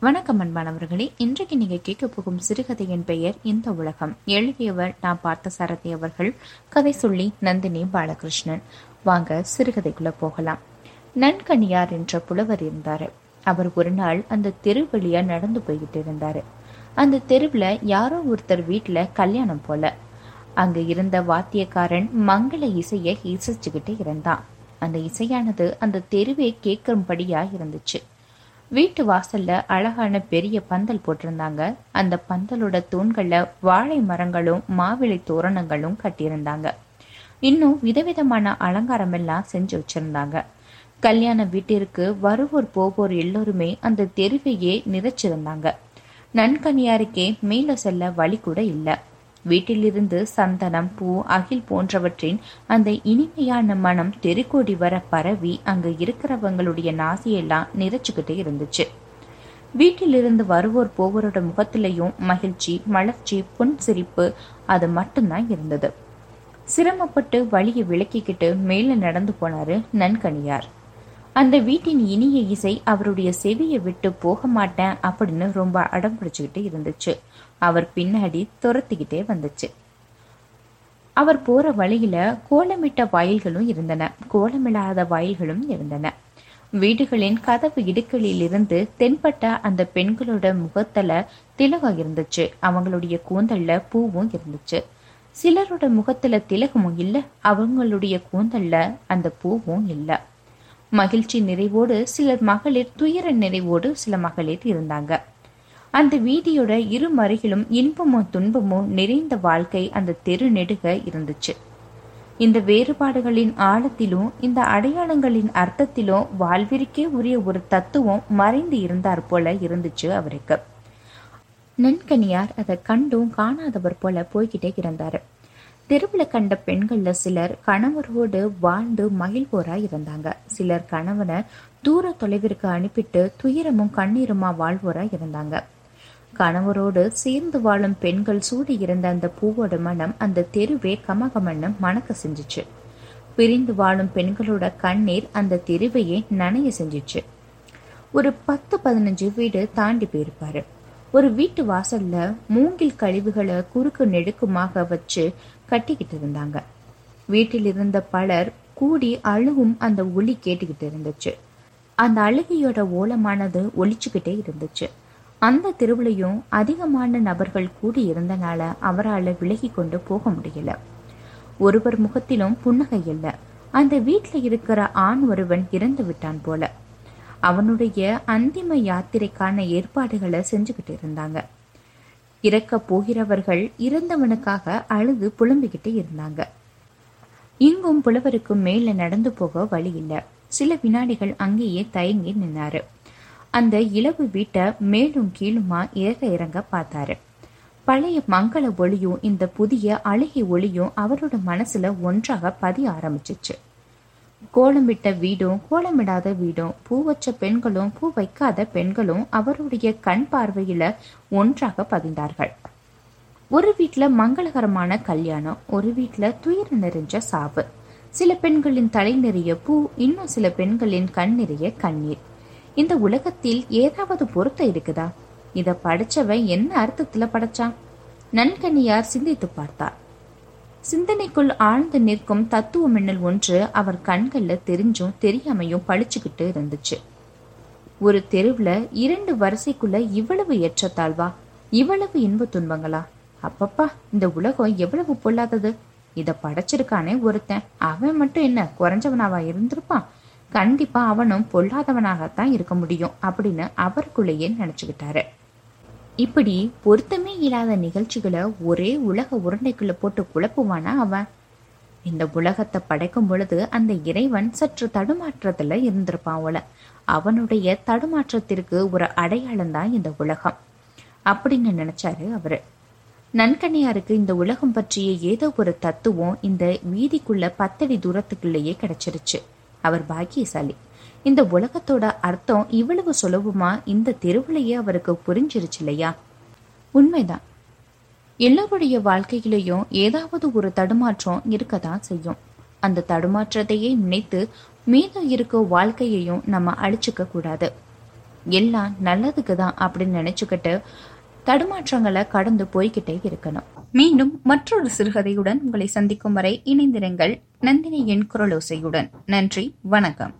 வணக்கம் அன்பானவர்களே. இன்றைக்கு நீங்க கேட்க போகும் சிறுகதையின் பெயர் இந்த உலகம். எழுதியவர் நான் பார்த்த சாரதி அவர்கள். கதை சொல்லி நந்தினி பாலகிருஷ்ணன். வாங்க சிறுகதைக்குள்ள போகலாம். நன்கனியார் என்ற புலவர் இருந்தாரு. அவர் ஒரு நாள் அந்த தெரு வழியா நடந்து போய்கிட்டு இருந்தாரு. அந்த தெருவில் யாரோ ஒருத்தர் வீட்டில் கல்யாணம் போல. அங்க இருந்த வாத்தியக்காரன் மங்கள இசையை இசைச்சுக்கிட்டு இருந்தான். அந்த இசையானது அந்த தெருவே கேட்கும்படியா இருந்துச்சு. வீட்டு வாசல்ல அழகான பெரிய பந்தல் போட்டிருந்தாங்க. அந்த பந்தலோட தூண்கள்ல வாழை மரங்களும் மாவிளை தோரணங்களும் கட்டியிருந்தாங்க. இன்னும் விதவிதமான அலங்காரம் எல்லாம் செஞ்சு வச்சிருந்தாங்க. கல்யாண வீட்டிற்கு வருவோர் போவோர் எல்லோருமே அந்த தெருவையே நிறைச்சிருந்தாங்க. நன்கனியாருக்கே மேல செல்ல வழி கூட இல்லை. வீட்டிலிருந்து சந்தனம் பூ அகில் போன்றவற்றின் அந்த இனிமையான மனம் தெருக்கோடி வர பரவி அங்க இருக்கிறவங்களுடைய நாசியெல்லாம் நிறைச்சுக்கிட்டே இருந்துச்சு. வீட்டிலிருந்து வருவோர் போவோரோட முகத்திலையும் மகிழ்ச்சி மலர்ச்சி புன் சிரிப்பு அது மட்டும்தான் இருந்தது. சிரமப்பட்டு வழியை விளக்கிக்கிட்டு மேல நடந்து போனாரு நன்கனியார் அந்த வீட்டின் இனிய இசை அவருடைய செவியை விட்டு போக மாட்டேன் அப்படின்னு ரொம்ப அடம் பிடிச்சுக்கிட்டு இருந்துச்சு. அவர் பின்னாடி துரத்திக்கிட்டே வந்துச்சு. அவர் போற வழியில கோலமிட்ட வயல்களும் இருந்தன. கோலமில்லாத வயல்களும் இருந்தன. வீடுகளின் கதவு இடுக்களிலிருந்து தென்பட்ட அந்த பெண்களோட முகத்துல திலகம் இருந்துச்சு. அவங்களுடைய கூந்தல்ல பூவும் இருந்துச்சு. சிலரோட முகத்துல திலகமும் இல்ல அவங்களுடைய கூந்தல்ல அந்த பூவும் இல்லை. மகிழ்ச்சி நிறைவோடு சிலர் மகளிர் துயர நிறைவோடு சில மகளிர் இருந்தாங்க. அந்த வீதியோட இரு மருகிலும் இன்பமோ துன்பமோ நிறைந்த வாழ்க்கை அந்த தெரு நெடுக இருந்துச்சு. இந்த வேறுபாடுகளின் ஆழத்திலும் இந்த அடையாளங்களின் அர்த்தத்திலும் வாழ்விற்கே உரிய ஒரு தத்துவம் மறைந்து இருந்தார் போல இருந்துச்சு அவருக்கு. நன்கனியார் அதை கண்டும் காணாதவர் போல போய்கிட்டே இருந்தாரு தெருவில் கண்ட பெண்கள்ல சிலர் கணவரோடு வாழ்ந்து மகிழ்வோரா இருந்தாங்க. சிலர் கணவனை தூர தொலைவிற்கு அனுப்பிட்டு துயரமும் கண்ணீருமா வாழ்வோரா இருந்தாங்க. கணவரோடு சேர்ந்து வாழும் பெண்கள் சூடி இருந்த அந்த பூவோட மனம் அந்த தெருவே கமகமன்னு மணக்க செஞ்சுச்சு. பிரிந்து வாழும் பெண்களோட கண்ணீர் அந்த தெருவையே நனைய செஞ்சுச்சு. ஒரு பத்து பதினஞ்சு வீடு தாண்டி போயிருப்பாரு. ஒரு வீட்டு வாசல்ல மூங்கில் கழிவுகளை குறுக்கு நெடுக்குமாக வச்சு கட்டிக்கிட்டு இருந்தாங்க. வீட்டில் இருந்த பலர் கூடி அழுகும் அந்த ஒலி கேட்டுக்கிட்டு இருந்துச்சு. அந்த அழுகையோட ஓலமானது ஒலிச்சுக்கிட்டே இருந்துச்சு. அந்த தெருவுலையும் அதிகமான நபர்கள் கூடி இருந்தனால அவரால் விலகி கொண்டு போக முடியல. ஒருவர் முகத்திலும் புன்னகை இல்லை. அந்த வீட்டில் இருக்கிற ஆண் ஒருவன் இறந்து விட்டான் போல. அவனுடைய அந்திம யாத்திரைக்கான ஏற்பாடுகளை செஞ்சுக்கிட்டு இருந்தாங்க இறக்க போகிறவர்கள் இறந்தவனுக்காக அழுது புலம்பிக்கிட்டு இருந்தாங்க. இங்கும் புலவருக்கும் மேல நடந்து போக வழி இல்லை. சில வினாடிகள் அங்கேயே தயங்கி நின்னாரு. அந்த இளவு வீட்டை மேலும் கீழுமா இறங்க இறங்க பார்த்தாரு. பழைய மங்கள ஒளியும் இந்த புதிய அழுகை ஒளியும் அவரோட மனசுல ஒன்றாக பதிய ஆரம்பிச்சிச்சு. கோலமிட்ட வீடும் கோலமிடாத வீடும் பூ வச்ச பெண்களும் பூ வைக்காத பெண்களும் அவருடைய கண் பார்வையில ஒன்றாக பதிந்தார்கள். ஒரு வீட்டுல மங்களகரமான கல்யாணம் ஒரு வீட்டுல துயர் நிறைஞ்ச சாவு. சில பெண்களின் தலை நிறைய பூ இன்னும் சில பெண்களின் கண் நிறைய கண்ணீர். இந்த உலகத்தில் ஏதாவது பொருத்தம் இருக்குதா? இத படைச்சவன் என்ன அர்த்தத்துல படைச்சான்? நன்கனியார் சிந்தித்து பார்த்தார். சிந்தனைக்குள் ஆழ்ந்து நிற்கும் தத்துவ மின்னல் ஒன்று அவர் கண்கள்ல தெரிஞ்சும் தெரியாமையும் பழிச்சுக்கிட்டு இருந்துச்சு. ஒரு தெருவுல இரண்டு வரிசைக்குள்ள இவ்வளவு ஏற்றத்தாழ்வா? இவ்வளவு இன்ப துன்பங்களா? அப்பப்பா இந்த உலகம் எவ்வளவு பொல்லாதது? இத படைச்சிருக்கானே ஒருத்தன். அவன் மட்டும் என்ன குறைஞ்சவனாவா இருந்திருப்பான்? கண்டிப்பா அவனும் பொல்லாதவனாகத்தான் இருக்க முடியும் அப்படின்னு அவருக்குள்ளேயே நினைச்சுக்கிட்டாரு. இப்படி பொருத்தமே இல்லாத நிகழ்ச்சிகளை ஒரே உலக உருண்டைக்குள்ள போட்டு குழப்புவானா அவன்? இந்த உலகத்தை படைக்கும் பொழுது அந்த இறைவன் சற்று தடுமாற்றத்துல இருந்திருப்பான் போல. அவனுடைய தடுமாற்றத்திற்கு ஒரு அடையாளம் தான் இந்த உலகம். அப்படின்னு நினைச்சாரு அவரு. நன்கண்ணியாருக்கு இந்த உலகம் பற்றிய ஏதோ ஒரு தத்துவம் இந்த வீதிக்குள்ள பத்தடி தூரத்துக்குள்ளேயே கிடைச்சிருச்சு. அவர் பாக்கியசாலி. இந்த உலகத்தோட அர்த்தம் இவ்வளவு சுலபமா இந்த தெருவுலையே அவருக்கு புரிஞ்சிருச்சு இல்லையா? உண்மைதான். எல்லோருடைய வாழ்க்கையிலையும் ஏதாவது ஒரு தடுமாற்றம் இருக்கதான் செய்யும். அந்த தடுமாற்றத்தையே நினைத்து மீதம் இருக்க வாழ்க்கையையும் நம்ம அழிச்சுக்க கூடாது. எல்லாம் நல்லதுக்கு தான் அப்படின்னு நினைச்சுக்கிட்டு தடுமாற்றங்களை கடந்து போய்கிட்டே இருக்கணும். மீண்டும் மற்றொரு சிறுகதையுடன் உங்களை சந்திக்கும் வரை இணைந்திருங்கள். நந்தினியின் குரலோசையுடன். நன்றி வணக்கம்.